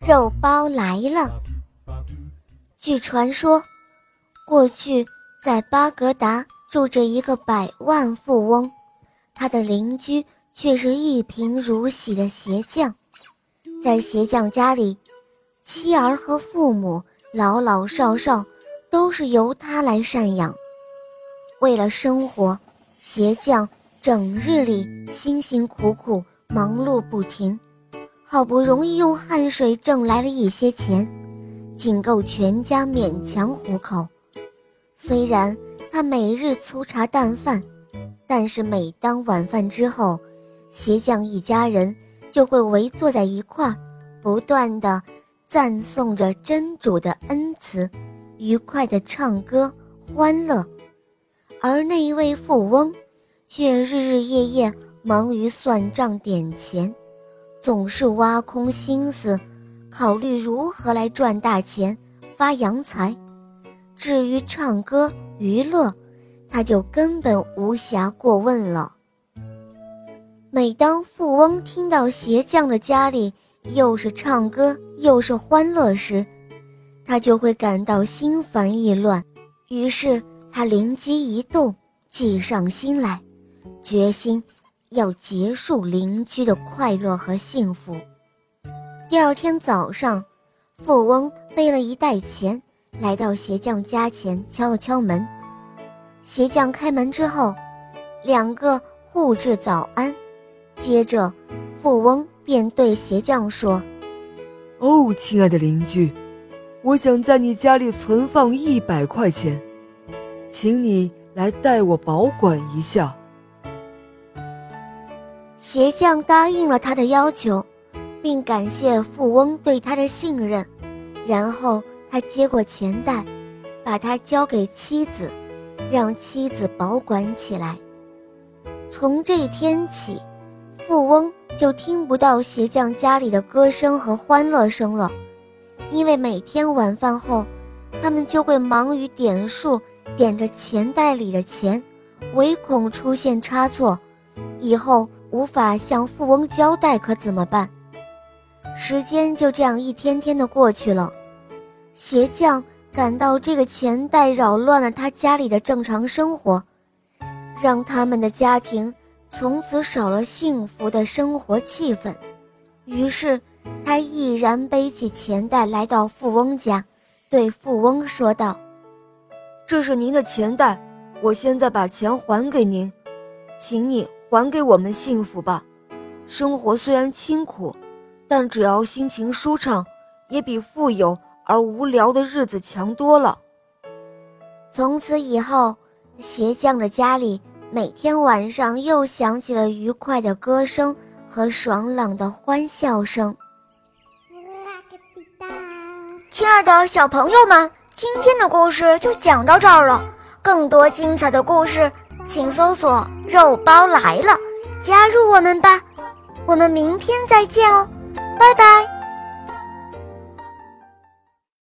肉包来了。据传说，过去在巴格达住着一个百万富翁，他的邻居却是一贫如洗的鞋匠。在鞋匠家里，妻儿和父母、老老少少都是由他来赡养。为了生活，鞋匠整日里辛辛苦苦，忙碌不停。好不容易用汗水挣来了一些钱，仅够全家勉强糊口。虽然他每日粗茶淡饭，但是每当晚饭之后，鞋匠一家人就会围坐在一块儿，不断的赞颂着真主的恩慈，愉快的唱歌欢乐。而那一位富翁，却日日夜夜忙于算账点钱。总是挖空心思，考虑如何来赚大钱、发洋财。至于唱歌娱乐，他就根本无暇过问了。每当富翁听到鞋匠的家里又是唱歌又是欢乐时，他就会感到心烦意乱。于是他灵机一动，计上心来，决心。要结束邻居的快乐和幸福。第二天早上，富翁背了一袋钱来到鞋匠家前，敲了敲门。鞋匠开门之后，两个互致早安。接着，富翁便对鞋匠说：“哦，亲爱的邻居，我想在你家里存放一百块钱，请你来代我保管一下。”鞋匠答应了他的要求，并感谢富翁对他的信任。然后他接过钱袋，把它交给妻子，让妻子保管起来。从这天起，富翁就听不到鞋匠家里的歌声和欢乐声了，因为每天晚饭后，他们就会忙于点数，点着钱袋里的钱，唯恐出现差错，以后。无法向富翁交代，可怎么办？时间就这样一天天的过去了。鞋匠感到这个钱袋扰乱了他家里的正常生活，让他们的家庭从此少了幸福的生活气氛。于是，他毅然背起钱袋来到富翁家，对富翁说道：“这是您的钱袋，我现在把钱还给您，请你。”还给我们幸福吧！生活虽然清苦，但只要心情舒畅，也比富有而无聊的日子强多了。从此以后，鞋匠的家里每天晚上又响起了愉快的歌声和爽朗的欢笑声。亲爱的小朋友们，今天的故事就讲到这儿了。更多精彩的故事。请搜索“肉包来了”，加入我们吧！我们明天再见哦，拜拜。